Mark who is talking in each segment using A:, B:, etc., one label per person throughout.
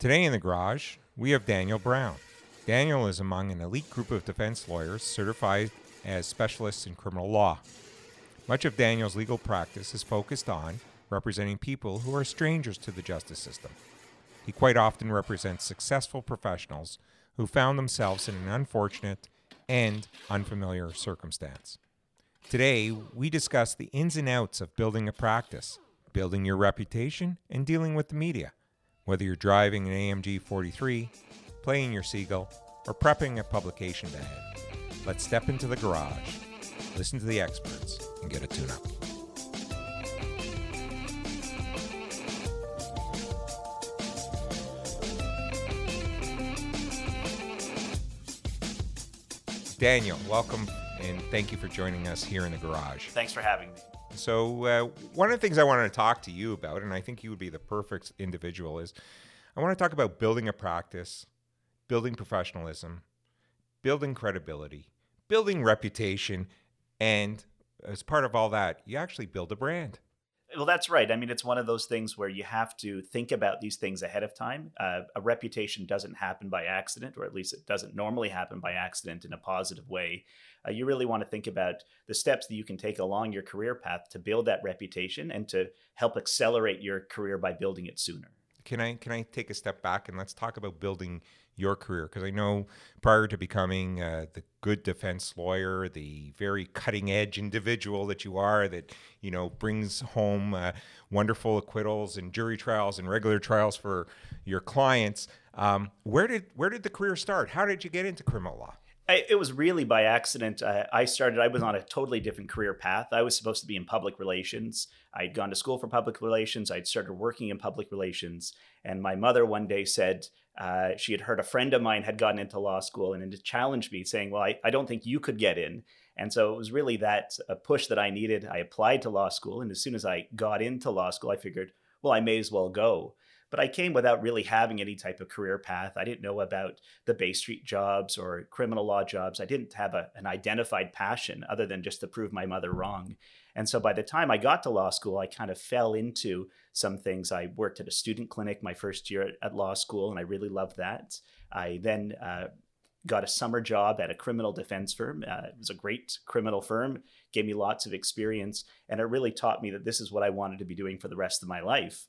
A: Today in the garage, we have Daniel Brown. Daniel is among an elite group of defense lawyers certified as specialists in criminal law. Much of Daniel's legal practice is focused on representing people who are strangers to the justice system. He quite often represents successful professionals who found themselves in an unfortunate and unfamiliar circumstance. Today, we discuss the ins and outs of building a practice, building your reputation, and dealing with the media. Whether you're driving an AMG 43, playing your Seagull, or prepping a publication bag, let's step into the garage, listen to the experts, and get a tune up. Daniel, welcome and thank you for joining us here in the garage.
B: Thanks for having me.
A: So, uh, one of the things I wanted to talk to you about, and I think you would be the perfect individual, is I want to talk about building a practice, building professionalism, building credibility, building reputation, and as part of all that, you actually build a brand.
B: Well, that's right. I mean, it's one of those things where you have to think about these things ahead of time. Uh, a reputation doesn't happen by accident, or at least it doesn't normally happen by accident in a positive way. Uh, you really want to think about the steps that you can take along your career path to build that reputation and to help accelerate your career by building it sooner.
A: Can I can I take a step back and let's talk about building your career because I know prior to becoming uh, the good defense lawyer, the very cutting edge individual that you are, that you know brings home uh, wonderful acquittals and jury trials and regular trials for your clients. Um, where did where did the career start? How did you get into criminal law?
B: I, it was really by accident. Uh, I started, I was on a totally different career path. I was supposed to be in public relations. I'd gone to school for public relations. I'd started working in public relations. And my mother one day said, uh, she had heard a friend of mine had gotten into law school and it challenged me, saying, Well, I, I don't think you could get in. And so it was really that a push that I needed. I applied to law school. And as soon as I got into law school, I figured, Well, I may as well go. But I came without really having any type of career path. I didn't know about the Bay Street jobs or criminal law jobs. I didn't have a, an identified passion other than just to prove my mother wrong. And so by the time I got to law school, I kind of fell into some things. I worked at a student clinic my first year at, law school, and I really loved that. I then uh, got a summer job at a criminal defense firm. Uh, it was a great criminal firm, gave me lots of experience, and it really taught me that this is what I wanted to be doing for the rest of my life.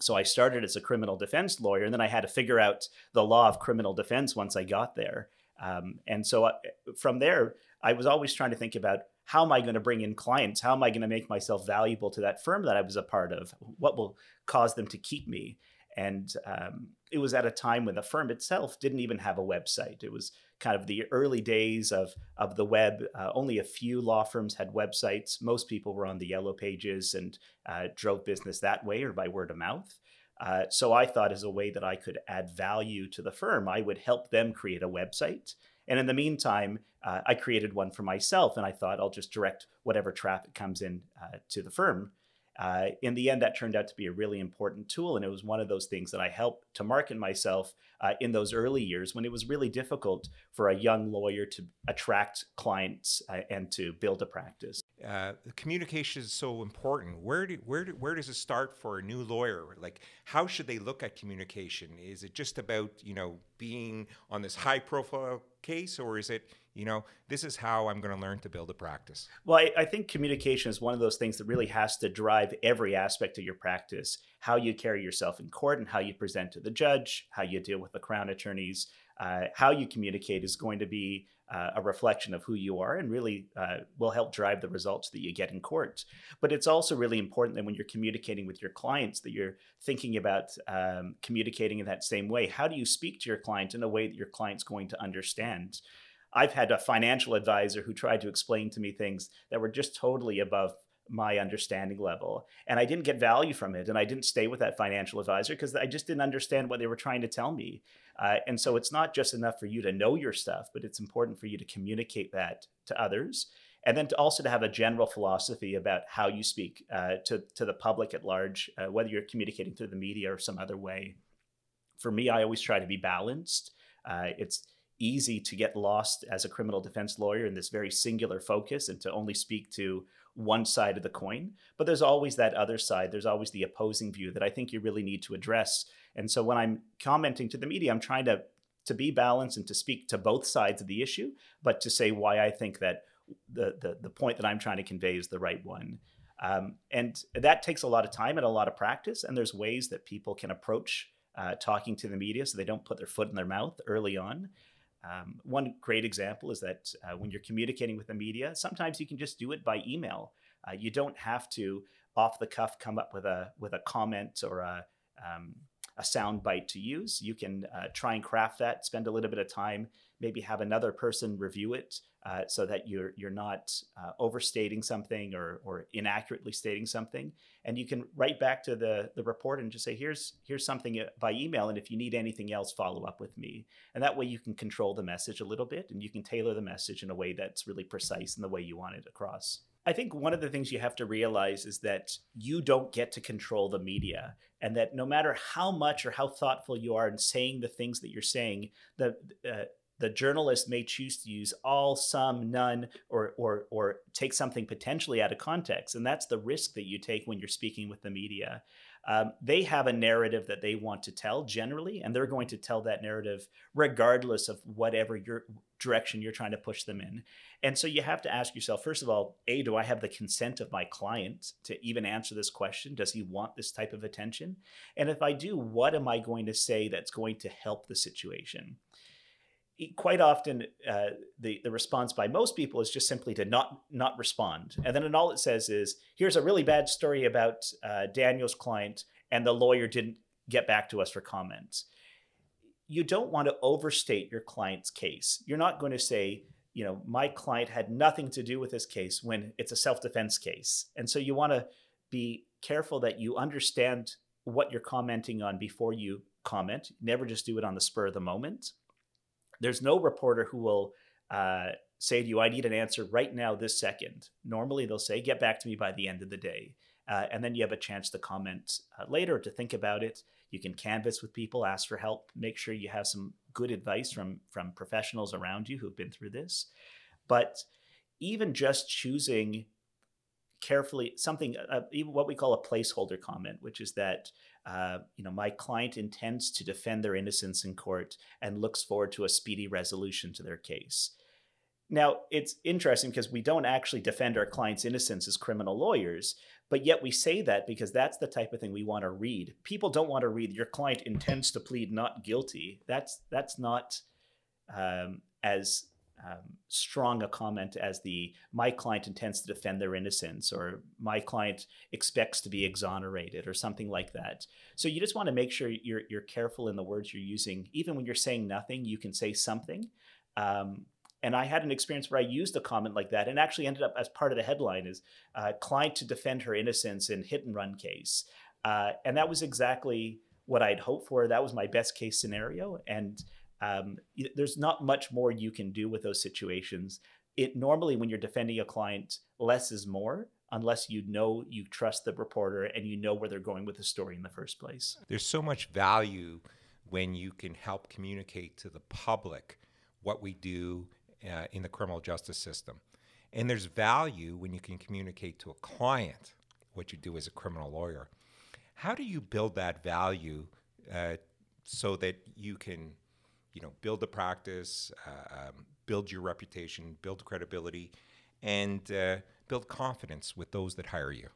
B: So I started as a criminal defense lawyer, and then I had to figure out the law of criminal defense once I got there. Um, and so I, uh, from there, I was always trying to think about how am I going to bring in clients? How am I going to make myself valuable to that firm that I was a part of? What will cause them to keep me? And um, it was at a time when the firm itself didn't even have a website. It was kind of the early days of, of the web. Uh, only a few law firms had websites. Most people were on the yellow pages and uh, drove business that way or by word of mouth. Uh, so I thought as a way that I could add value to the firm, I would help them create a website and in the meantime, uh, I created one for myself, and I thought I'll just direct whatever traffic comes in uh, to the firm. Uh, in the end, that turned out to be a really important tool, and it was one of those things that I helped to market myself uh, in those early years when it was really difficult for a young lawyer to attract clients uh, and to build a practice.
A: Uh, communication is so important. Where do, where do, where does it start for a new lawyer? Like, how should they look at communication? Is it just about you know being on this high profile case, or is it, you know, this is how I'm going to learn to build a practice?
B: Well, I, I, think communication is one of those things that really has to drive every aspect of your practice how you carry yourself in court and how you present to the judge, how you deal with the crown attorneys. Uh, how you communicate is going to be uh, a reflection of who you are and really uh, will help drive the results that you get in court. But it's also really important that when you're communicating with your clients, that you're thinking about um, communicating in that same way. How do you speak to your client in a way that your client's going to understand? I've had a financial advisor who tried to explain to me things that were just totally above my understanding level. And I didn't get value from it. And I didn't stay with that financial advisor because I just didn't understand what they were trying to tell me. Uh, and so it's not just enough for you to know your stuff, but it's important for you to communicate that to others. And then to also to have a general philosophy about how you speak uh, to, to the public at large, uh, whether you're communicating through the media or some other way. For me, I always try to be balanced. Uh, it's easy to get lost as a criminal defense lawyer in this very singular focus and to only speak to one side of the coin, but there's always that other side. There's always the opposing view that I think you really need to address. And so when I'm commenting to the media, I'm trying to to be balanced and to speak to both sides of the issue, but to say why I think that the the, the point that I'm trying to convey is the right one. Um, and that takes a lot of time and a lot of practice. And there's ways that people can approach uh, talking to the media so they don't put their foot in their mouth early on. Um, one great example is that uh, when you're communicating with the media, sometimes you can just do it by email. Uh, you don't have to off the cuff come up with a with a comment or a um, a sound bite to use. You can uh, try and craft that, spend a little bit of time, maybe have another person review it uh, so that you're you're not uh, overstating something or or inaccurately stating something. And you can write back to the the report and just say, here's here's something uh, by email, and if you need anything else, follow up with me. And that way you can control the message a little bit, and you can tailor the message in a way that's really precise in the way you want it across. I think one of the things you have to realize is that you don't get to control the media, and that no matter how much or how thoughtful you are in saying the things that you're saying, the uh, the journalist may choose to use all, some, none, or or or take something potentially out of context, and that's the risk that you take when you're speaking with the media. Um, they have a narrative that they want to tell generally, and they're going to tell that narrative regardless of whatever your direction you're trying to push them in. And so you have to ask yourself, first of all, A, do I have the consent of my client to even answer this question? Does he want this type of attention? And if I do, what am I going to say that's going to help the situation? Quite often uh, the the response by most people is just simply to not not respond, and then all it says is, "Here's a really bad story about uh, Daniel's client, and the lawyer didn't get back to us for comments." You don't want to overstate your client's case. You're not going to say, you know, my client had nothing to do with this case when it's a self defense case, and so you want to be careful that you understand what you're commenting on before you comment. Never just do it on the spur of the moment there's no reporter who will uh, say to you, I need an answer right now, this second. Normally, they'll say, get back to me by the end of the day. Uh, and then you have a chance to comment uh, later to think about it. You can canvas with people, ask for help, make sure you have some good advice from, from professionals around you who've been through this. But even just choosing carefully something, uh, even what we call a placeholder comment, which is that uh, you know, my client intends to defend their innocence in court and looks forward to a speedy resolution to their case. Now, it's interesting because we don't actually defend our client's innocence as criminal lawyers, but yet we say that because that's the type of thing we want to read. People don't want to read your client intends to plead not guilty. That's that's not um, as um, strong a comment as the my client intends to defend their innocence or my client expects to be exonerated or something like that. So you just want to make sure you're you're careful in the words you're using. Even when you're saying nothing, you can say something. Um, and I had an experience where I used a comment like that and actually ended up as part of the headline is uh, client to defend her innocence in hit and run case. Uh, and that was exactly what I'd hoped for. That was my best case scenario. And um, there's not much more you can do with those situations. It normally, when you're defending a client, less is more unless you know you trust the reporter and you know where they're going with the story in the first place.
A: There's so much value when you can help communicate to the public what we do uh, in the criminal justice system. And there's value when you can communicate to a client what you do as a criminal lawyer. How do you build that value uh, so that you can you know, build the practice, uh, um, build your reputation, build credibility, and uh, build confidence with those that hire you?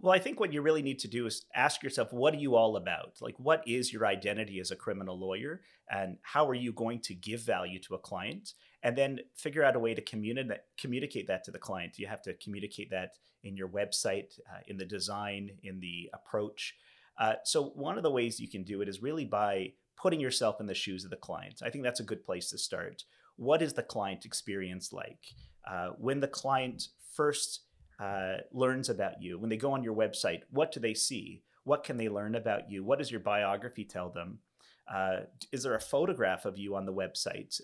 B: Well, I think what you really need to do is ask yourself, what are you all about? Like, what is your identity as a criminal lawyer? And how are you going to give value to a client? And then figure out a way to communi- communicate that to the client. You have to communicate that in your website, uh, in the design, in the approach. Uh, so, one of the ways you can do it is really by putting yourself in the shoes of the client. I think that's a good place to start. What is the client experience like? Uh, when the client first uh, learns about you, when they go on your website, what do they see? What can they learn about you? What does your biography tell them? Uh, is there a photograph of you on the website?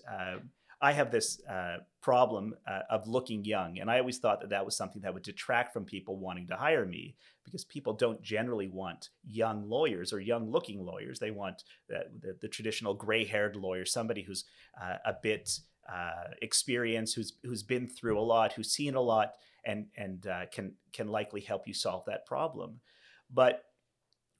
B: I have this uh, problem uh, of looking young, and I always thought that that was something that would detract from people wanting to hire me because people don't generally want young lawyers or young-looking lawyers. They want the, the, the traditional gray-haired lawyer, somebody who's uh, a bit uh, experience, who's who's been through a lot, who's seen a lot, and and uh, can can likely help you solve that problem. But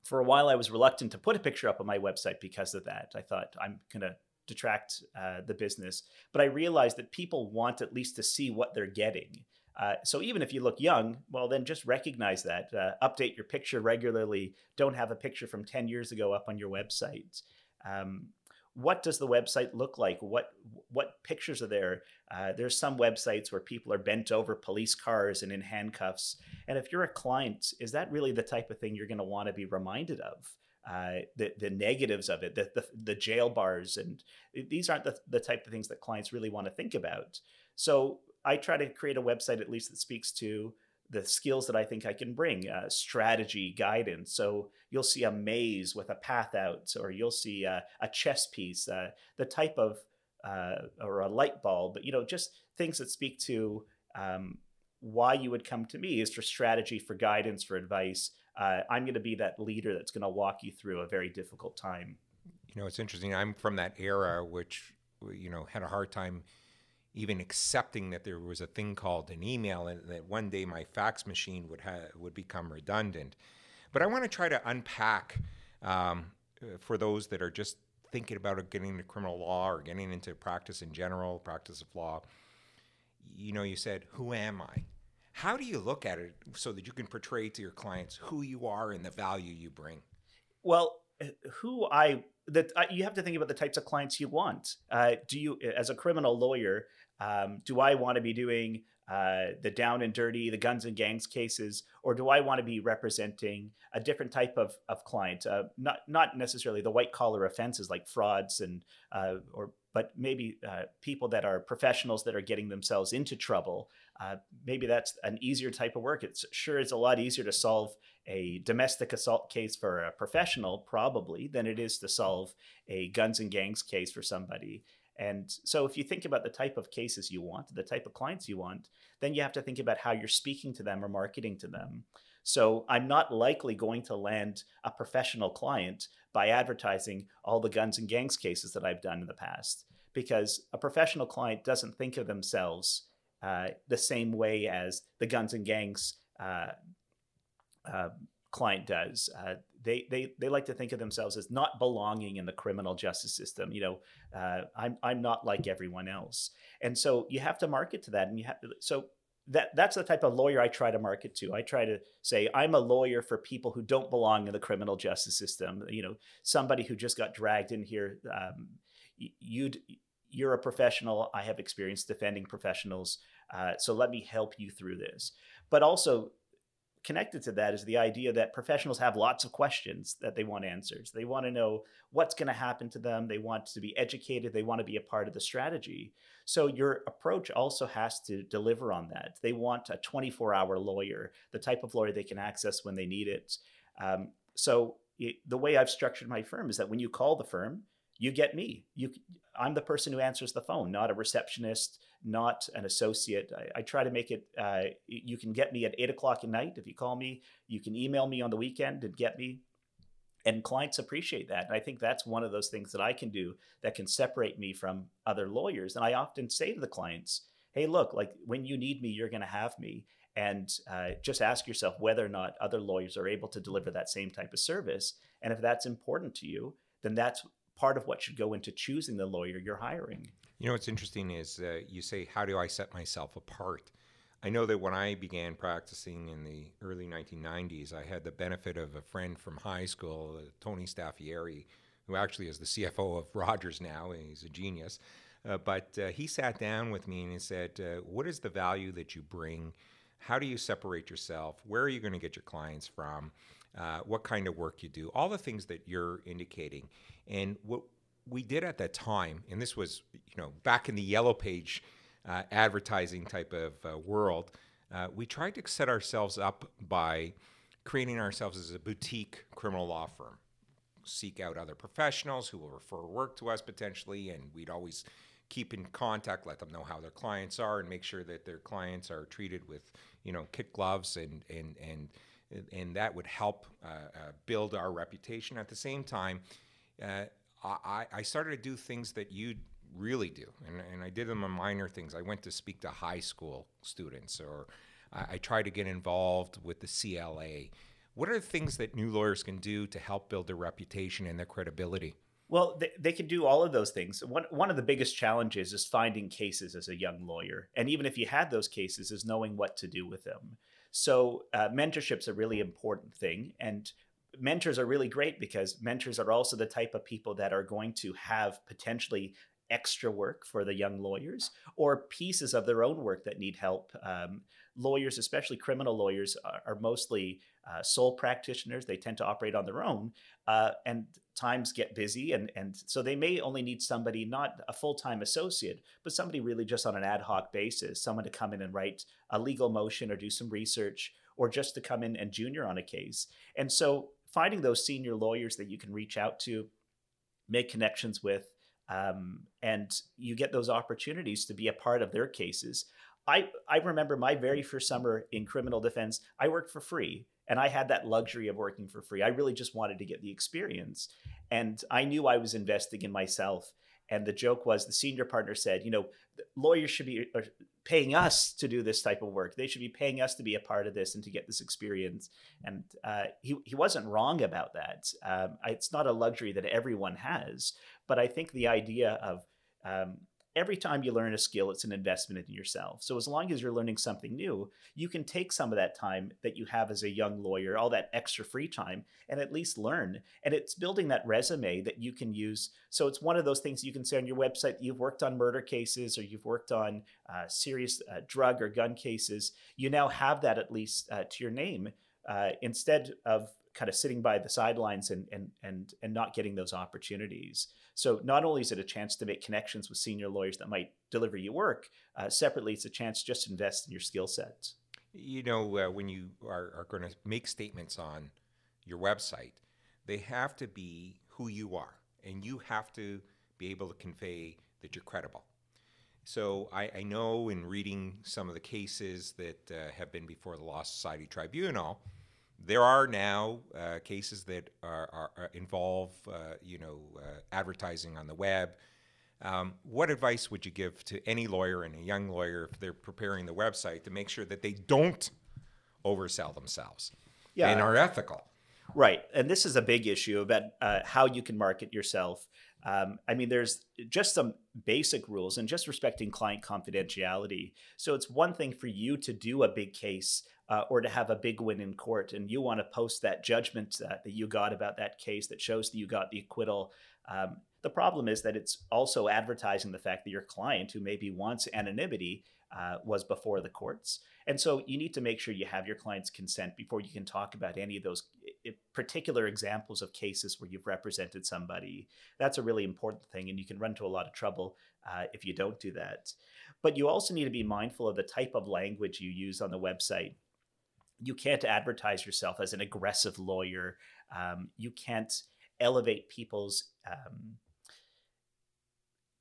B: for a while, I was reluctant to put a picture up on my website because of that. I thought I'm gonna detract uh, the business, but I realized that people want at least to see what they're getting. Uh, so even if you look young, well, then just recognize that. Uh, update your picture regularly. Don't have a picture from 10 years ago up on your website. Um, what does the website look like? What what pictures are there? Uh, there's some websites where people are bent over police cars and in handcuffs. And if you're a client, is that really the type of thing you're going to want to be reminded of? Uh, the the negatives of it, the, the, the jail bars, and these aren't the, the type of things that clients really want to think about. So I try to create a website at least that speaks to the skills that I think I can bring, uh, strategy, guidance. So you'll see a maze with a path out, or you'll see a, a chess piece, uh, the type of uh, or a light bulb, but you know, just things that speak to um, why you would come to me is for strategy, for guidance, for advice. Uh, I'm going to be that leader that's going to walk you through a very difficult time.
A: You know, it's interesting. I'm from that era, which you know had a hard time even accepting that there was a thing called an email and that one day my fax machine would ha- would become redundant. But I want to try to unpack um, uh, for those that are just thinking about getting into criminal law or getting into practice in general, practice of law. You know, you said, "Who am I?" How do you look at it so that you can portray to your clients who you are and the value you bring?
B: Well, uh, who I that uh, you have to think about the types of clients you want. Uh, do you, as a criminal lawyer, um, do I want to be doing uh, the down and dirty, the guns and gangs cases, or do I want to be representing a different type of, of client? Uh, not not necessarily the white collar offenses like frauds and uh, or but maybe uh, people that are professionals that are getting themselves into trouble. Uh, maybe that's an easier type of work. It's sure it's a lot easier to solve a domestic assault case for a professional probably than it is to solve a guns and gangs case for somebody and so, if you think about the type of cases you want, the type of clients you want, then you have to think about how you're speaking to them or marketing to them. So, I'm not likely going to land a professional client by advertising all the guns and gangs cases that I've done in the past, because a professional client doesn't think of themselves uh, the same way as the guns and gangs uh, uh, client does. Uh, they, they they like to think of themselves as not belonging in the criminal justice system. You know, uh, I'm I'm not like everyone else, and so you have to market to that, and you have so that that's the type of lawyer I try to market to. I try to say I'm a lawyer for people who don't belong in the criminal justice system. You know, somebody who just got dragged in here. Um, you you're a professional. I have experience defending professionals. Uh, so let me help you through this. But also connected to that is the idea that professionals have lots of questions that they want answers. They want to know what's going to happen to them. They want to be educated. They want to be a part of the strategy. So your approach also has to deliver on that. They want a 24 hour lawyer, the type of lawyer they can access when they need it. Um, so it, the way I've structured my firm is that when you call the firm, you get me. You, I'm the person who answers the phone, not a receptionist, not an associate. I, I try to make it. Uh, you can get me at eight o'clock at night if you call me. You can email me on the weekend and get me. And clients appreciate that. And I think that's one of those things that I can do that can separate me from other lawyers. And I often say to the clients, "Hey, look, like when you need me, you're going to have me." And uh, just ask yourself whether or not other lawyers are able to deliver that same type of service. And if that's important to you, then that's part of what should go into choosing the lawyer you're hiring.
A: You know what's interesting is uh, you say, How do I set myself apart? I know that when I began practicing in the early 1990s, I had the benefit of a friend from high school, uh, Tony Staffieri, who actually is the CFO of Rogers now, and he's a genius. Uh, but uh, he sat down with me and he said, uh, What is the value that you bring? How do you separate yourself? Where are you going to get your clients from? Uh, what kind of work you do? All the things that you're indicating. And what we did at that time, and this was, you know, back in the yellow page uh, advertising type of uh, world, uh, we tried to set ourselves up by creating ourselves as a boutique criminal law firm. Seek out other professionals who will refer work to us potentially, and we'd always keep in contact, let them know how their clients are, and make sure that their clients are treated with, you know, kit gloves and and and and that would help uh, uh, build our reputation. At the same time, uh, I, I started to do things that you really do, and, and I did them on minor things. I went to speak to high school students, or I, I try to get involved with the CLA. What are the things that new lawyers can do to help build their reputation and their credibility?
B: Well, they, they can do all of those things. One, one of the biggest challenges is finding cases as a young lawyer. And even if you had those cases, is knowing what to do with them. So, uh, mentorship's a really important thing. And mentors are really great because mentors are also the type of people that are going to have potentially extra work for the young lawyers or pieces of their own work that need help. Um, lawyers, especially criminal lawyers, are, are mostly uh, sole practitioners. They tend to operate on their own, uh, and times get busy, and and so they may only need somebody, not a full time associate, but somebody really just on an ad hoc basis, someone to come in and write a legal motion or do some research, or just to come in and junior on a case. And so finding those senior lawyers that you can reach out to, make connections with. Um, and you get those opportunities to be a part of their cases. I, I remember my very first summer in criminal defense, I worked for free and I had that luxury of working for free. I really just wanted to get the experience. And I knew I was investing in myself. And the joke was the senior partner said, you know, lawyers should be uh, paying us to do this type of work. They should be paying us to be a part of this and to get this experience. And uh, he, he wasn't wrong about that. Um, it's not a luxury that everyone has. But I think the idea of um, every time you learn a skill, it's an investment in yourself. So as long as you're learning something new, you can take some of that time that you have as a young lawyer, all that extra free time, and at least learn. And it's building that resume that you can use. So it's one of those things you can say on your website you've worked on murder cases or you've worked on uh, serious uh, drug or gun cases. You now have that at least uh, to your name uh, instead of kind of sitting by the sidelines and and and and not getting those opportunities. So not only is it a chance to make connections with senior lawyers that might deliver you work, uh, separately it's a chance just to invest in your skill sets.
A: You know, uh, when you are, are going to make statements on your website, they have to be who you are, and you have to be able to convey that you're credible. So I, I know in reading some of the cases that uh, have been before the Law Society Tribunal, there are now uh, cases that are, are, are involve, uh, you know, uh, advertising on the web. Um, what advice would you give to any lawyer and a young lawyer if they're preparing the website to make sure that they don't oversell themselves yeah. and are ethical?
B: Right, and this is a big issue about uh, how you can market yourself. Um, I mean, there's just some basic rules and just respecting client confidentiality. So it's one thing for you to do a big case uh, or to have a big win in court, and you want to post that judgment uh, that you got about that case that shows that you got the acquittal. Um, the problem is that it's also advertising the fact that your client, who maybe wants anonymity, uh, was before the courts. And so you need to make sure you have your client's consent before you can talk about any of those particular examples of cases where you've represented somebody. That's a really important thing, and you can run into a lot of trouble uh, if you don't do that. But you also need to be mindful of the type of language you use on the website you can't advertise yourself as an aggressive lawyer. Um, you can't elevate people's um,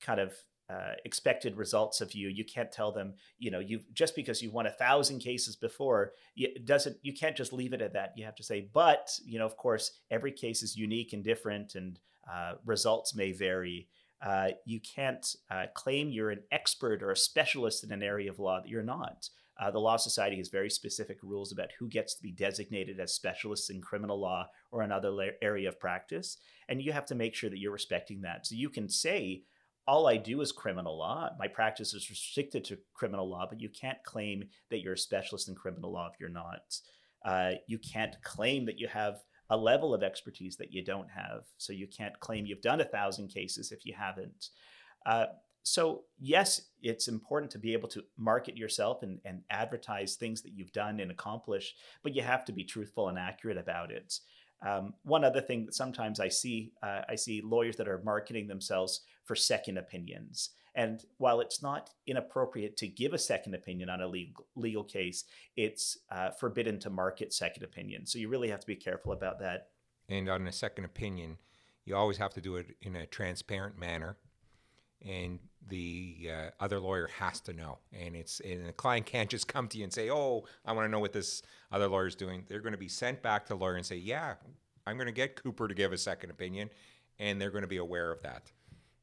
B: kind of uh, expected results of you. You can't tell them, you know, you just because you've won a thousand cases before, it doesn't. You can't just leave it at that. You have to say, but you know, of course, every case is unique and different, and uh, results may vary. Uh, you can't uh, claim you're an expert or a specialist in an area of law that you're not. Uh, the Law Society has very specific rules about who gets to be designated as specialists in criminal law or another la- area of practice. And you have to make sure that you're respecting that. So you can say, all I do is criminal law. My practice is restricted to criminal law, but you can't claim that you're a specialist in criminal law if you're not. Uh, you can't claim that you have a level of expertise that you don't have. So you can't claim you've done a thousand cases if you haven't. Uh, so yes it's important to be able to market yourself and, and advertise things that you've done and accomplished but you have to be truthful and accurate about it. Um, one other thing that sometimes i see uh, i see lawyers that are marketing themselves for second opinions. And while it's not inappropriate to give a second opinion on a legal, legal case it's uh, forbidden to market second opinion. So you really have to be careful about that.
A: And on a second opinion you always have to do it in a transparent manner and the uh, other lawyer has to know. And it's and the client can't just come to you and say, "Oh, I want to know what this other lawyer is doing." They're going to be sent back to the lawyer and say, "Yeah, I'm going to get Cooper to give a second opinion," and they're going to be aware of that.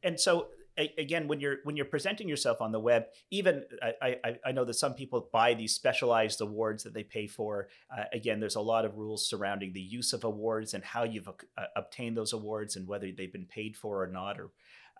B: And so again, when you're when you're presenting yourself on the web, even I, I, I know that some people buy these specialized awards that they pay for. Uh, again, there's a lot of rules surrounding the use of awards and how you've uh, obtained those awards and whether they've been paid for or not. Or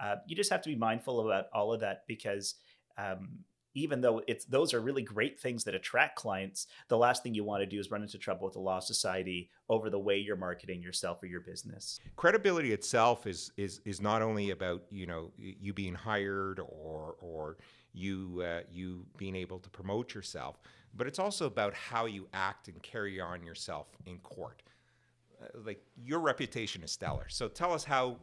B: uh, you just have to be mindful about all of that because um, even though it's those are really great things that attract clients, the last thing you want to do is run into trouble with the law society over the way you're marketing yourself or your business.
A: Credibility itself is is is not only about you know you being hired or or you uh, you being able to promote yourself, but it's also about how you act and carry on yourself in court. Uh, like your reputation is stellar. So tell us how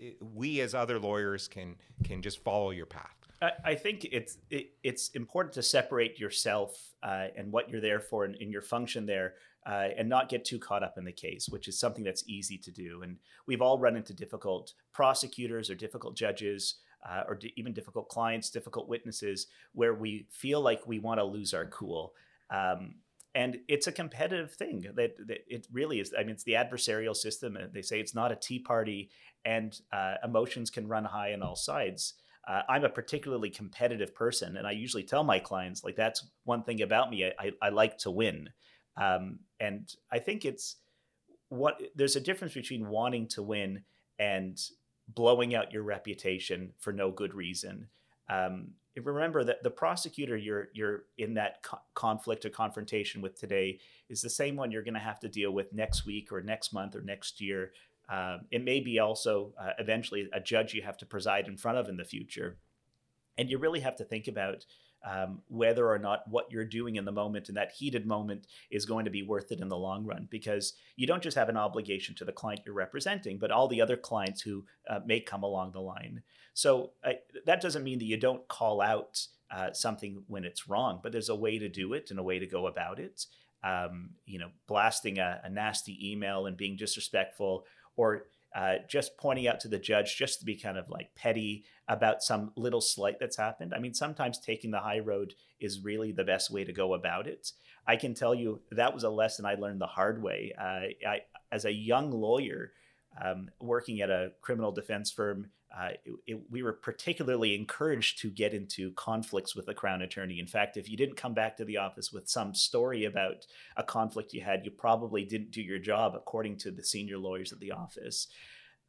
A: uh, we as other lawyers can can just follow your path.
B: I, think it's it, it's important to separate yourself uh, and what you're there for and, and your function there, uh, and not get too caught up in the case, which is something that's easy to do. And we've all run into difficult prosecutors or difficult judges. Uh, or d- even difficult clients, difficult witnesses, where we feel like we want to lose our cool. Um, and it's a competitive thing that, that, it really is. I mean, it's the adversarial system. And they say it's not a tea party, and uh, emotions can run high on all sides uh, I'm a particularly competitive person, and I usually tell my clients like that's one thing about me. I, I, I like to win, um, and I think it's what there's a difference between wanting to win and blowing out your reputation for no good reason. Um, remember that the prosecutor you're you're in that co- conflict or confrontation with today is the same one you're going to have to deal with next week or next month or next year um, it may be also uh, eventually a judge you have to preside in front of in the future. And you really have to think about um, whether or not what you're doing in the moment, in that heated moment, is going to be worth it in the long run. Because you don't just have an obligation to the client you're representing, but all the other clients who uh, may come along the line. So uh, that doesn't mean that you don't call out uh, something when it's wrong, but there's a way to do it and a way to go about it. Um, you know, blasting a, a nasty email and being disrespectful or uh, just pointing out to the judge just to be kind of like petty about some little slight that's happened. I mean, sometimes taking the high road is really the best way to go about it. I can tell you that was a lesson I learned the hard way. Uh, I, as a young lawyer, um, working at a criminal defense firm, uh, it, it, we were particularly encouraged to get into conflicts with the crown attorney. In fact, if you didn't come back to the office with some story about a conflict you had, you probably didn't do your job, according to the senior lawyers at the office.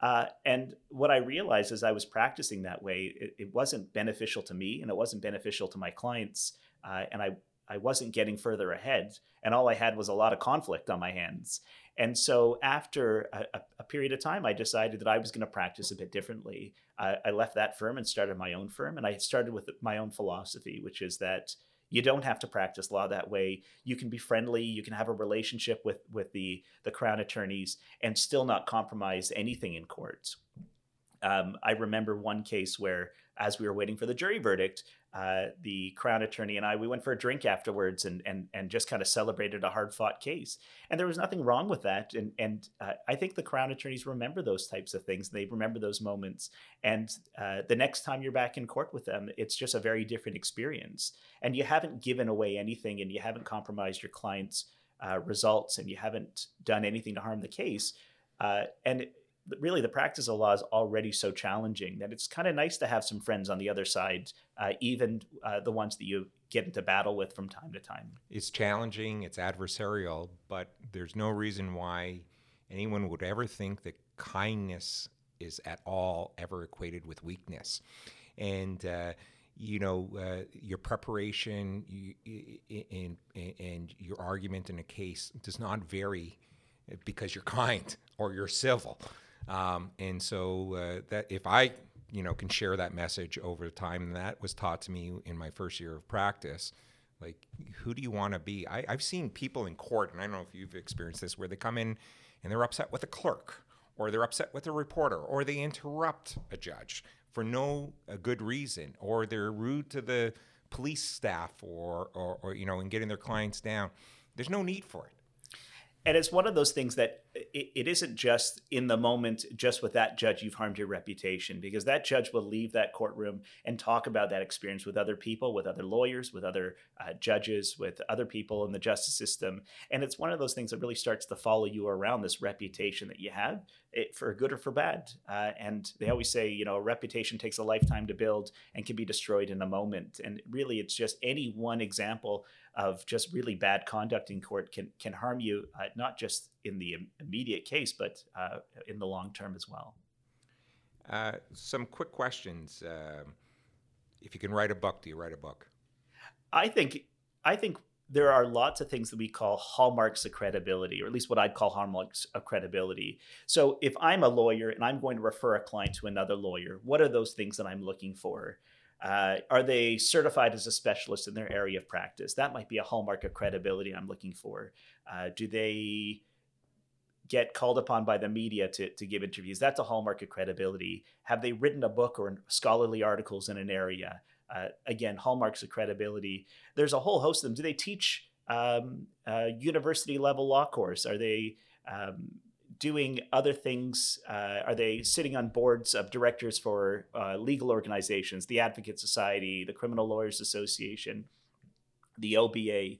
B: Uh, and what I realized as I was practicing that way, it, it, wasn't beneficial to me and it wasn't beneficial to my clients. Uh, and I, I wasn't getting further ahead. And all I had was a lot of conflict on my hands. And so after a, a, period of time, I decided that I was going to practice a bit differently. I, I left that firm and started my own firm. And I started with my own philosophy, which is that you don't have to practice law that way. You can be friendly. You can have a relationship with with the the crown attorneys and still not compromise anything in courts. Um, I remember one case where, as we were waiting for the jury verdict, uh, the crown attorney and I we went for a drink afterwards and and and just kind of celebrated a hard fought case. And there was nothing wrong with that. And and uh, I think the crown attorneys remember those types of things. They remember those moments. And uh, the next time you're back in court with them, it's just a very different experience. And you haven't given away anything, and you haven't compromised your client's uh, results, and you haven't done anything to harm the case. Uh, and really the practice of law is already so challenging that it's kind of nice to have some friends on the other side, uh, even uh, the ones that you get into battle with from time to time.
A: It's challenging, it's adversarial, but there's no reason why anyone would ever think that kindness is at all ever equated with weakness. And, uh, you know, uh, your preparation and, and your argument in a case does not vary because you're kind or you're civil. Um, and so uh, that if I you know can share that message over time, that was taught to me in my first year of practice. Like, who do you want to be? I, I've seen people in court, and I don't know if you've experienced this, where they come in and they're upset with a clerk, or they're upset with a reporter, or they interrupt a judge for no a good reason, or they're rude to the police staff, or, or, or you know, in getting their clients down. There's no need for it
B: and it's one of those things that it, it isn't just in the moment just with that judge you've harmed your reputation because that judge will leave that courtroom and talk about that experience with other people with other lawyers with other uh, judges with other people in the justice system. And it's one of those things that really starts to follow you around this reputation that you have it, for good or for bad. Uh, and they always say you know a reputation takes a lifetime to build and can be destroyed in a moment. And really it's just any one example of just really bad conduct in court can can harm you uh, not just in the immediate case but uh, in the long term as well.
A: Uh, some quick questions. Um, if you can write a book, do you write a book?
B: I think I think there are lots of things that we call hallmarks of credibility, or at least what I'd call hallmarks of credibility. So if I'm a lawyer and I'm going to refer a client to another lawyer, what are those things that I'm looking for? Uh, are they certified as a specialist in their area of practice? That might be a hallmark of credibility I'm looking for. Uh, do they get called upon by the media to, to give interviews? That's a hallmark of credibility. Have they written a book or scholarly articles in an area? Uh, again, hallmarks of credibility. There's a whole host of them. Do they teach um, university level law course? Are they um, doing other things? Uh, are they sitting on boards of directors for uh, legal organizations, the Advocate Society, the Criminal Lawyers Association, the OBA?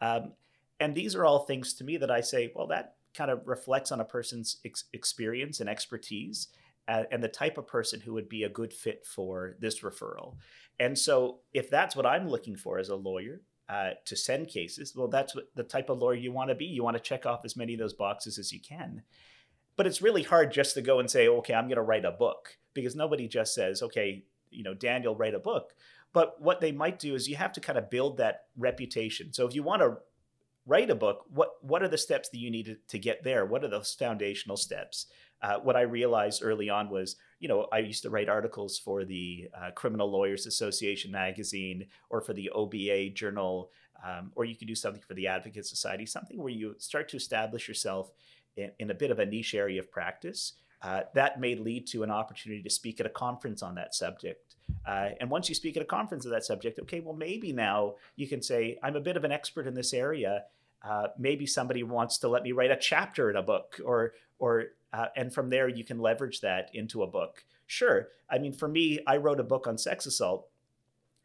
B: Um, and these are all things to me that I say, well, that kind of reflects on a person's ex- experience and expertise uh, and the type of person who would be a good fit for this referral. And so, if that's what I'm looking for as a lawyer, uh, to send cases, well, that's what the type of lawyer you want to be. You want to check off as many of those boxes as you can. But it's really hard just to go and say, okay, I'm going to write a book because nobody just says, okay, you know, Daniel, write a book. But what they might do is you have to kind of build that reputation. So if you want to write a book, what what are the steps that you need to, to get there? What are those foundational steps? Uh, what I realized early on was, you know, I used to write articles for the uh, Criminal Lawyers Association magazine or for the OBA journal, um, or you could do something for the Advocate Society, something where you start to establish yourself in, in a bit of a niche area of practice. Uh, that may lead to an opportunity to speak at a conference on that subject. Uh, and once you speak at a conference of that subject, okay, well, maybe now you can say, I'm a bit of an expert in this area. Uh, maybe somebody wants to let me write a chapter in a book or or uh, and from there you can leverage that into a book sure i mean for me i wrote a book on sex assault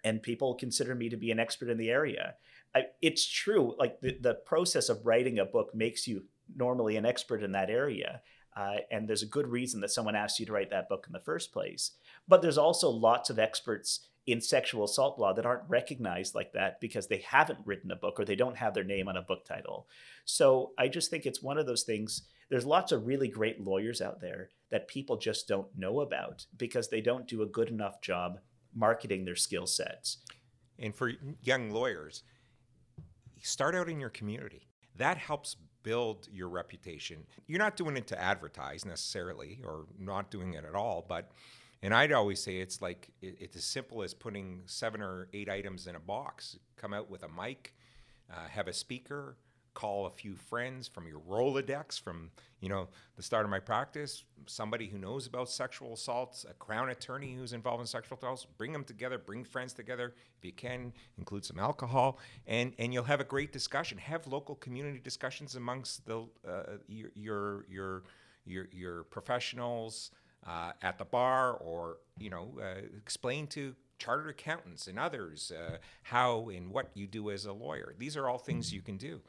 B: and people consider me to be an expert in the area I, it's true like the, the process of writing a book makes you normally an expert in that area uh, and there's a good reason that someone asked you to write that book in the first place but there's also lots of experts in sexual assault law that aren't recognized like that because they haven't written a book or they don't have their name on a book title. So I just think it's one of those things. There's lots of really great lawyers out there that people just don't know about because they don't do a good enough job marketing their skill sets.
A: And for young lawyers, start out in your community. That helps build your reputation. You're not doing it to advertise necessarily or not doing it at all, but and I'd always say it's like it's as simple as putting seven or eight items in a box. Come out with a mic, uh, have a speaker, call a few friends from your Rolodex from you know the start of my practice, somebody who knows about sexual assaults, a crown attorney who's involved in sexual assaults. Bring them together, bring friends together if you can. Include some alcohol, and and you'll have a great discussion. Have local community discussions amongst the uh, your your your your, your professionals uh, at the bar or you know uh, explain to chartered accountants and others uh, how and what you do as a lawyer these are all things you can do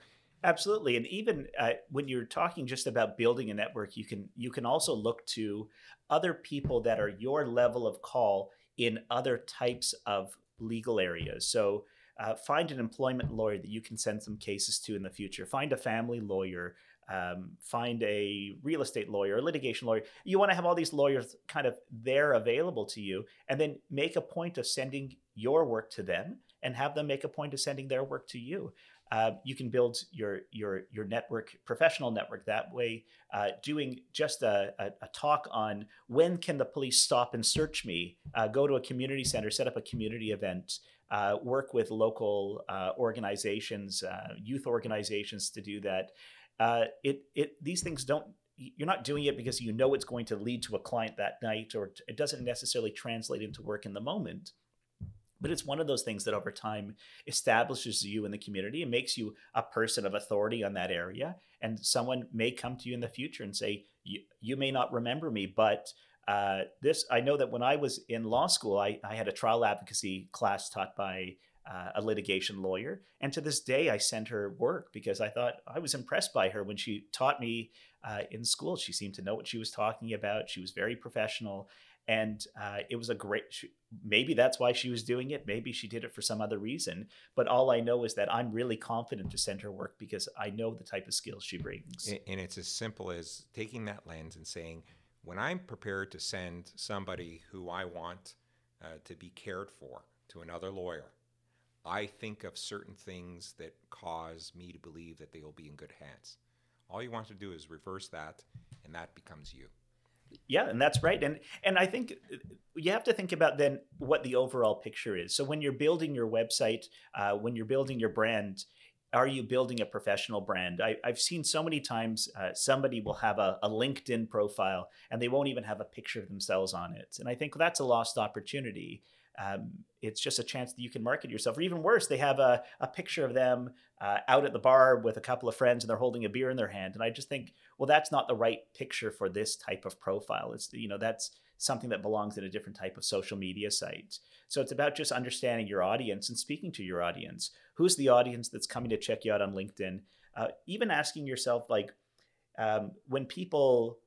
B: absolutely and even uh, when you're talking just about building a network you can you can also look to other people that are your level of call in other types of legal areas so uh, find an employment lawyer that you can send some cases to in the future find a family lawyer um, find a real estate lawyer, a litigation lawyer. You want to have all these lawyers kind of there available to you, and then make a point of sending your work to them, and have them make a point of sending their work to you. Uh, you can build your your your network, professional network that way. Uh, doing just a, a, a, talk on when can the police stop and search me? Uh, go to a community center, set up a community event. Uh, work with local uh, organizations, uh, youth organizations to do that it it these things don't you're not doing it because you know it's going to lead to a client that night or it doesn't necessarily translate into work in the moment but it's one of those things that over time establishes you in the community and makes you a person of authority on that area. And someone may come to you in the future and say you, may not remember me but uh, this i know that when i was in law school I, I had a trial advocacy class taught by uh, a litigation lawyer. And to this day i send her work because i thought i was impressed by her when she taught me uh, in school. She seemed to know what she was talking about. She was very professional and uh, it was a great maybe that's why she was doing it maybe she did it for some other reason but all i know is that i'm really confident to send her work because i know the type of skills she brings.
A: And it's as simple as taking that lens and saying when i'm prepared to send somebody who i want uh, to be cared for to another lawyer i think of certain things that cause me to believe that they will be in good hands. All you want to do is reverse that and that becomes you
B: yeah and that's right and and i think uh, you have to think about then what the overall picture is. So when you're building your website uh, when you're building your brand are you building a professional brand? I, have seen so many times uh, somebody will have a, a, linkedin profile and they won't even have a picture of themselves on it and i think that's a lost opportunity um, it's just a chance that you can market yourself. Or even worse, they have a, a picture of them uh, out at the bar with a couple of friends and they're holding a beer in their hand. And I just think, well, that's not the right picture for this type of profile. It's, you know, that's something that belongs in a different type of social media site. So it's about just understanding your audience and speaking to your audience. Who's the audience that's coming to check you out on LinkedIn? Uh, even asking yourself, like, um, when people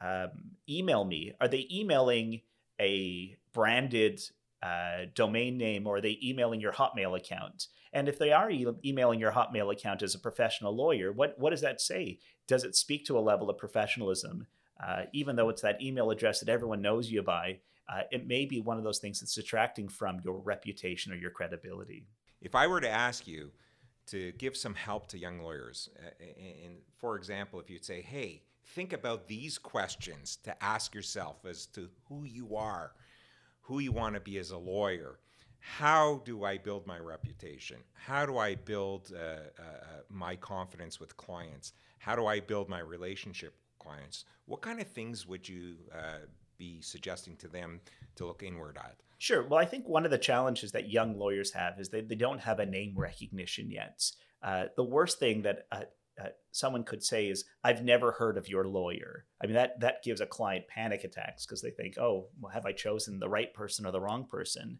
B: um, email me, are they emailing a branded uh, domain name or are they emailing your Hotmail account? And if they are e- emailing your Hotmail account as a professional lawyer, what, what does that say? Does it speak to a level of professionalism? Uh, even though it's that email address that everyone knows you by, uh, it may be one of those things that's detracting from your reputation or your credibility.
A: If I were to ask you to give some help to young lawyers, uh, and for example, if you'd say, hey, think about these questions to ask yourself as to who you are who you want to be as a lawyer. How do I build my reputation? How do I build uh, uh, uh, my confidence with clients? How do I build my relationship with clients? What kind of things would you uh, be suggesting to them to look inward at?
B: Sure. Well, I think one of the challenges that young lawyers have is they, they don't have a name recognition yet. Uh, the worst thing that uh, someone could say is i've never heard of your lawyer. I mean that that gives a client panic attacks because they think oh well, have i chosen the right person or the wrong person?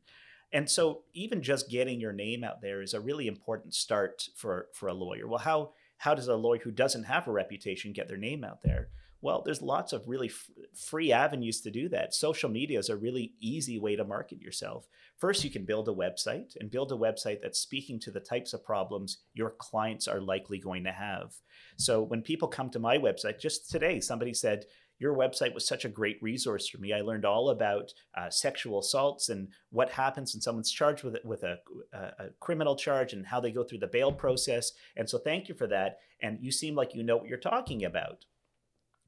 B: And so even just getting your name out there is a really important start for for a lawyer. Well how how does a lawyer who doesn't have a reputation get their name out there well, there's lots of really f- free avenues to do that. Social media is a really easy way to market yourself. First, you can build a website and build a website that's speaking to the types of problems your clients are likely going to have. So when people come to my website, just today, somebody said, your website was such a great resource for me. I learned all about uh, sexual assaults and what happens when someone's charged with with a, a, a, criminal charge and how they go through the bail process. And so, thank you for that. And you seem like you know what you're talking about.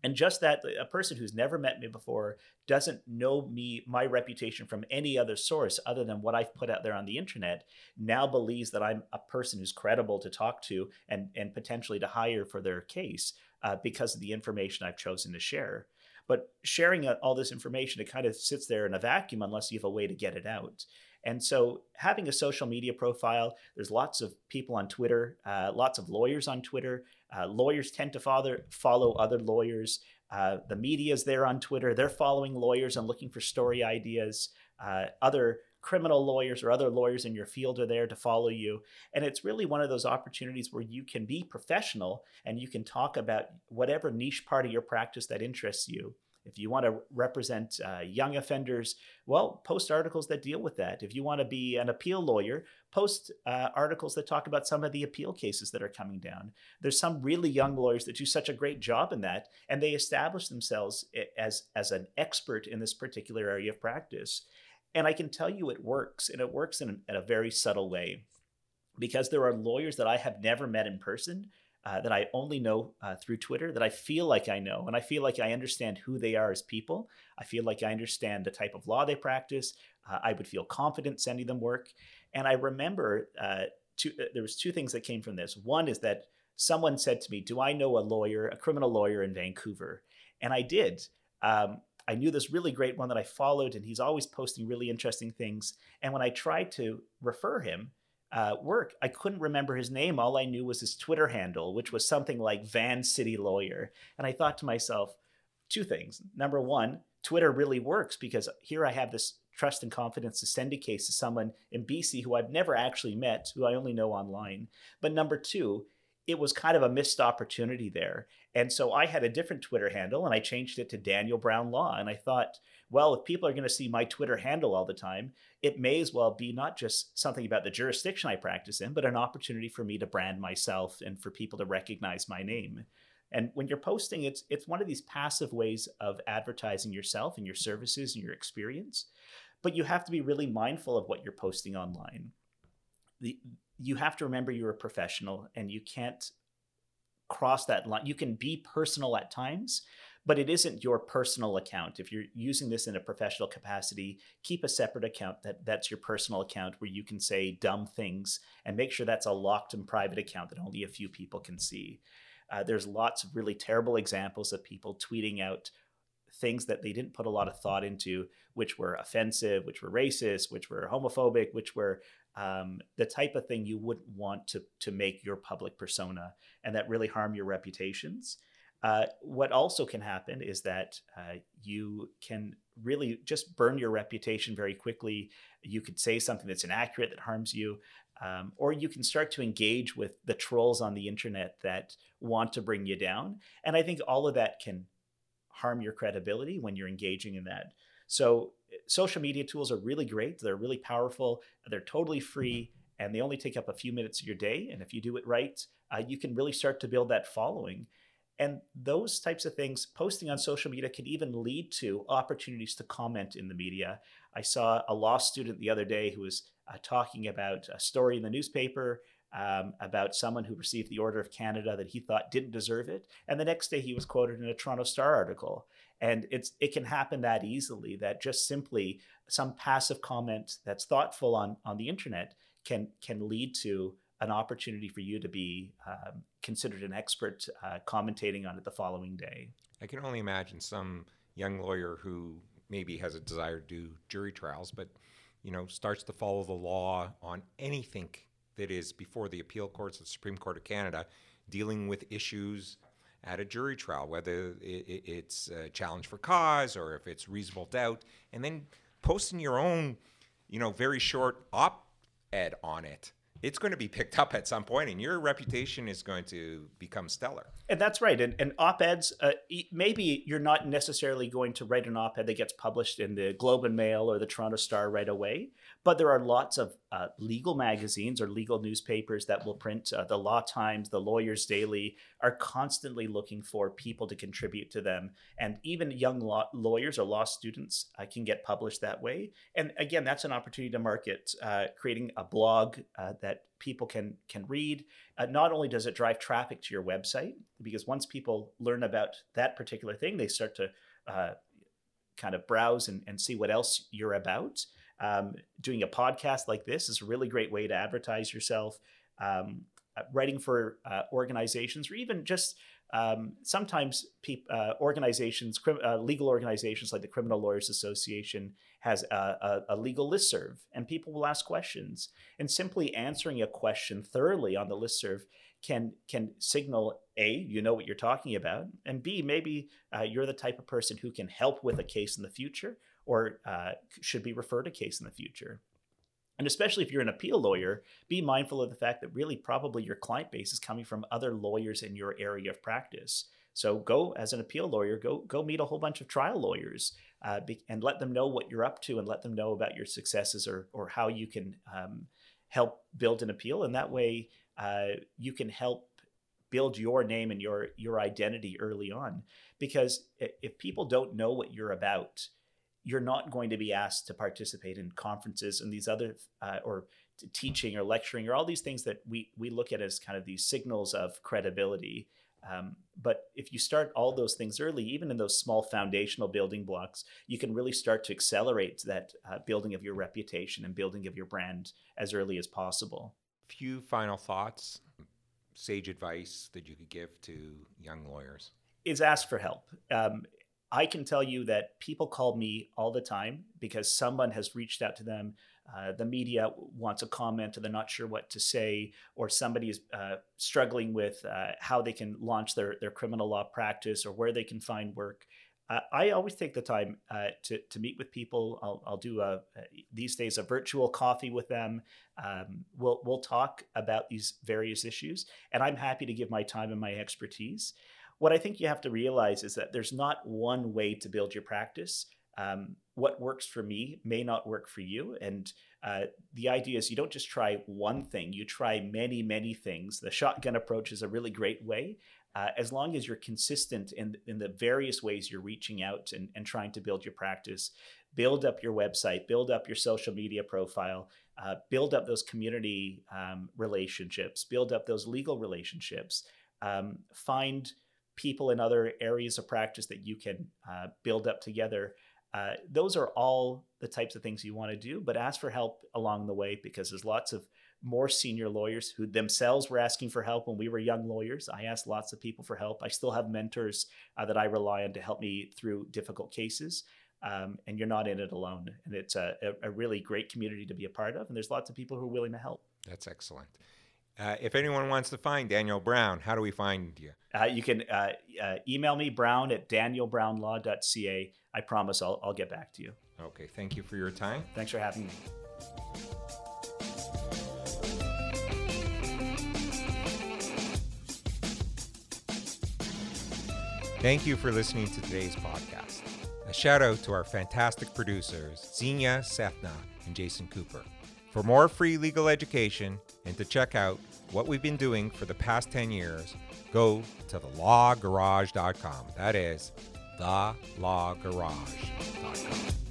B: And just that a person who's never met me before doesn't know me, my reputation from any other source other than what I've put out there on the internet, now believes that I'm a person who's credible to talk to and, and potentially to hire for their case uh, because of the information I've chosen to share. But sharing all this information, it kind of sits there in a vacuum unless you have a way to get it out. And so, having a social media profile, there's lots of people on Twitter, uh, lots of lawyers on Twitter. Uh, lawyers tend to follow, follow other lawyers. Uh, the media is there on Twitter. They're following lawyers and looking for story ideas. Uh, other criminal lawyers or other lawyers in your field are there to follow you. And it's really one of those opportunities where you can be professional and you can talk about whatever niche part of your practice that interests you. If you want to represent uh, young offenders, well, post articles that deal with that. If you want to be an appeal lawyer, post uh, articles that talk about some of the appeal cases that are coming down. There's some really young lawyers that do such a great job in that, and they establish themselves as, as an expert in this particular area of practice. And I can tell you it works, and it works in a, in a very subtle way because there are lawyers that I have never met in person uh, that I only know uh, through Twitter that I feel like I know. And I feel like I understand who they are as people. I feel like I understand the type of law they practice. Uh, I would feel confident sending them work. And I remember uh, two, uh, there was two things that came from this. One is that someone said to me, do I know a lawyer, a criminal lawyer in Vancouver? And I did. Um, I knew this really great one that I followed, and he's always posting really interesting things. And when I tried to refer him, uh, work, I couldn't remember his name. All I knew was his Twitter handle, which was something like Van City Lawyer. And I thought to myself, two things. Number one, Twitter really works because here I have this trust and confidence to send a case to someone in BC who I've never actually met, who I only know online. But number two, it was kind of a missed opportunity there. And so I had a different Twitter handle and I changed it to Daniel Brown Law. And I thought, well, if people are going to see my Twitter handle all the time, it may as well be not just something about the jurisdiction I practice in, but an opportunity for me to brand myself and for people to recognize my name. And when you're posting, it's it's one of these passive ways of advertising yourself and your services and your experience. But you have to be really mindful of what you're posting online. The, you have to remember you're a professional and you can't cross that line. You can be personal at times, but it isn't your personal account. If you're using this in a professional capacity, keep a separate account that that's your personal account where you can say dumb things and make sure that's a locked and private account that only a few people can see. Uh, there's lots of really terrible examples of people tweeting out things that they didn't put a lot of thought into, which were offensive, which were racist, which were homophobic, which were um, the type of thing you wouldn't want to to make your public persona, and that really harm your reputations. Uh, what also can happen is that uh, you can really just burn your reputation very quickly. You could say something that's inaccurate that harms you, um, or you can start to engage with the trolls on the internet that want to bring you down. And I think all of that can harm your credibility when you're engaging in that. So social media tools are really great. They're really powerful. They're totally free and they only take up a few minutes of your day. And if you do it right, uh, you can really start to build that following. And those types of things, posting on social media can even lead to opportunities to comment in the media. I saw a law student the other day who was uh, talking about a story in the newspaper um, about someone who received the Order of Canada that he thought didn't deserve it. And the next day he was quoted in a Toronto Star article. And it's it can happen that easily that just simply some passive comment that's thoughtful on on the internet can can lead to an opportunity for you to be um, considered an expert uh, commentating on it the following day.
A: I can only imagine some young lawyer who maybe has a desire to do jury trials, but you know starts to follow the law on anything that is before the appeal courts, of the Supreme Court of Canada, dealing with issues at a jury trial, whether it's a challenge for cause or if it's reasonable doubt, and then posting your own, you know, very short op-ed on it it's going to be picked up at some point and your reputation is going to become stellar.
B: And that's right. And, and op eds, uh, maybe you're not necessarily going to write an op ed that gets published in the Globe and Mail or the Toronto Star right away, but there are lots of uh, legal magazines or legal newspapers that will print. Uh, the Law Times, the Lawyers Daily are constantly looking for people to contribute to them. And even young law- lawyers or law students uh, can get published that way. And again, that's an opportunity to market, uh, creating a blog uh, that people can can read. Uh, not only does it drive traffic to your website, because once people learn about that particular thing, they start to kind of browse and, and see what else you're about. Um, doing a podcast like this is a really great way to advertise yourself. Um, uh, writing for uh, organizations or even just um, sometimes pe- uh, organizations, uh, legal organizations like the Criminal Lawyers Association has a, a, a legal listserv, and people will ask questions. And simply answering a question thoroughly on the listserv can can signal a you know what you're talking about, and b maybe uh, you're the type of person who can help with a case in the future, or uh, should be referred a case in the future. And especially if you're an appeal lawyer, be mindful of the fact that really probably your client base is coming from other lawyers in your area of practice. So go as an appeal lawyer, go go meet a whole bunch of trial lawyers uh, be, and let them know what you're up to and let them know about your successes or or how you can um, help build an appeal. And that way, uh, you can help build your name and your your identity early on. Because if people don't know what you're about, you're not going to be asked to participate in conferences and these other uh, or teaching or lecturing or all these things that we we look at as kind of these signals of credibility. Um, but if you start all those things early, even in those small foundational building blocks, you can really start to accelerate that uh, building of your reputation and building of your brand as early as possible.
A: Few final thoughts, sage advice that you could give to young lawyers
B: is ask for help. Um, I can tell you that people call me all the time because someone has reached out to them. Uh, the media wants a comment, or they're not sure what to say, or somebody is uh, struggling with uh, how they can launch their, their criminal law practice or where they can find work. I always take the time uh, to, to meet with people. I'll, I'll do a, these days a virtual coffee with them. Um, we'll, we'll talk about these various issues, and I'm happy to give my time and my expertise. What I think you have to realize is that there's not one way to build your practice. Um, what works for me may not work for you. And uh, the idea is you don't just try one thing, you try many, many things. The shotgun approach is a really great way uh, as long as you're consistent in, in the various ways you're reaching out and, and trying to build your practice, build up your website, build up your social media profile, uh, build up those community um, relationships, build up those legal relationships, um, find people in other areas of practice that you can uh, build up together. Uh, those are all the types of things you want to do, but ask for help along the way because there's lots of more senior lawyers who themselves were asking for help when we were young lawyers. I asked lots of people for help. I still have mentors uh, that I rely on to help me through difficult cases. Um, and you're not in it alone. And it's a, a, really great community to be a part of. And there's lots of people who are willing to help.
A: That's excellent. Uh, if anyone wants to find Daniel Brown, how do we find you?
B: Uh, you can uh, uh email me, brown at danielbrownlaw.ca. I promise I'll, I'll get back to you.
A: Okay. Thank you for your time.
B: Thanks for having me.
A: Thank you for listening to today's podcast. A shout out to our fantastic producers, Zenia Sethna and Jason Cooper. For more free legal education and to check out what we've been doing for the past 10 years, go to thelawgarage.com. That is thelawgarage.com.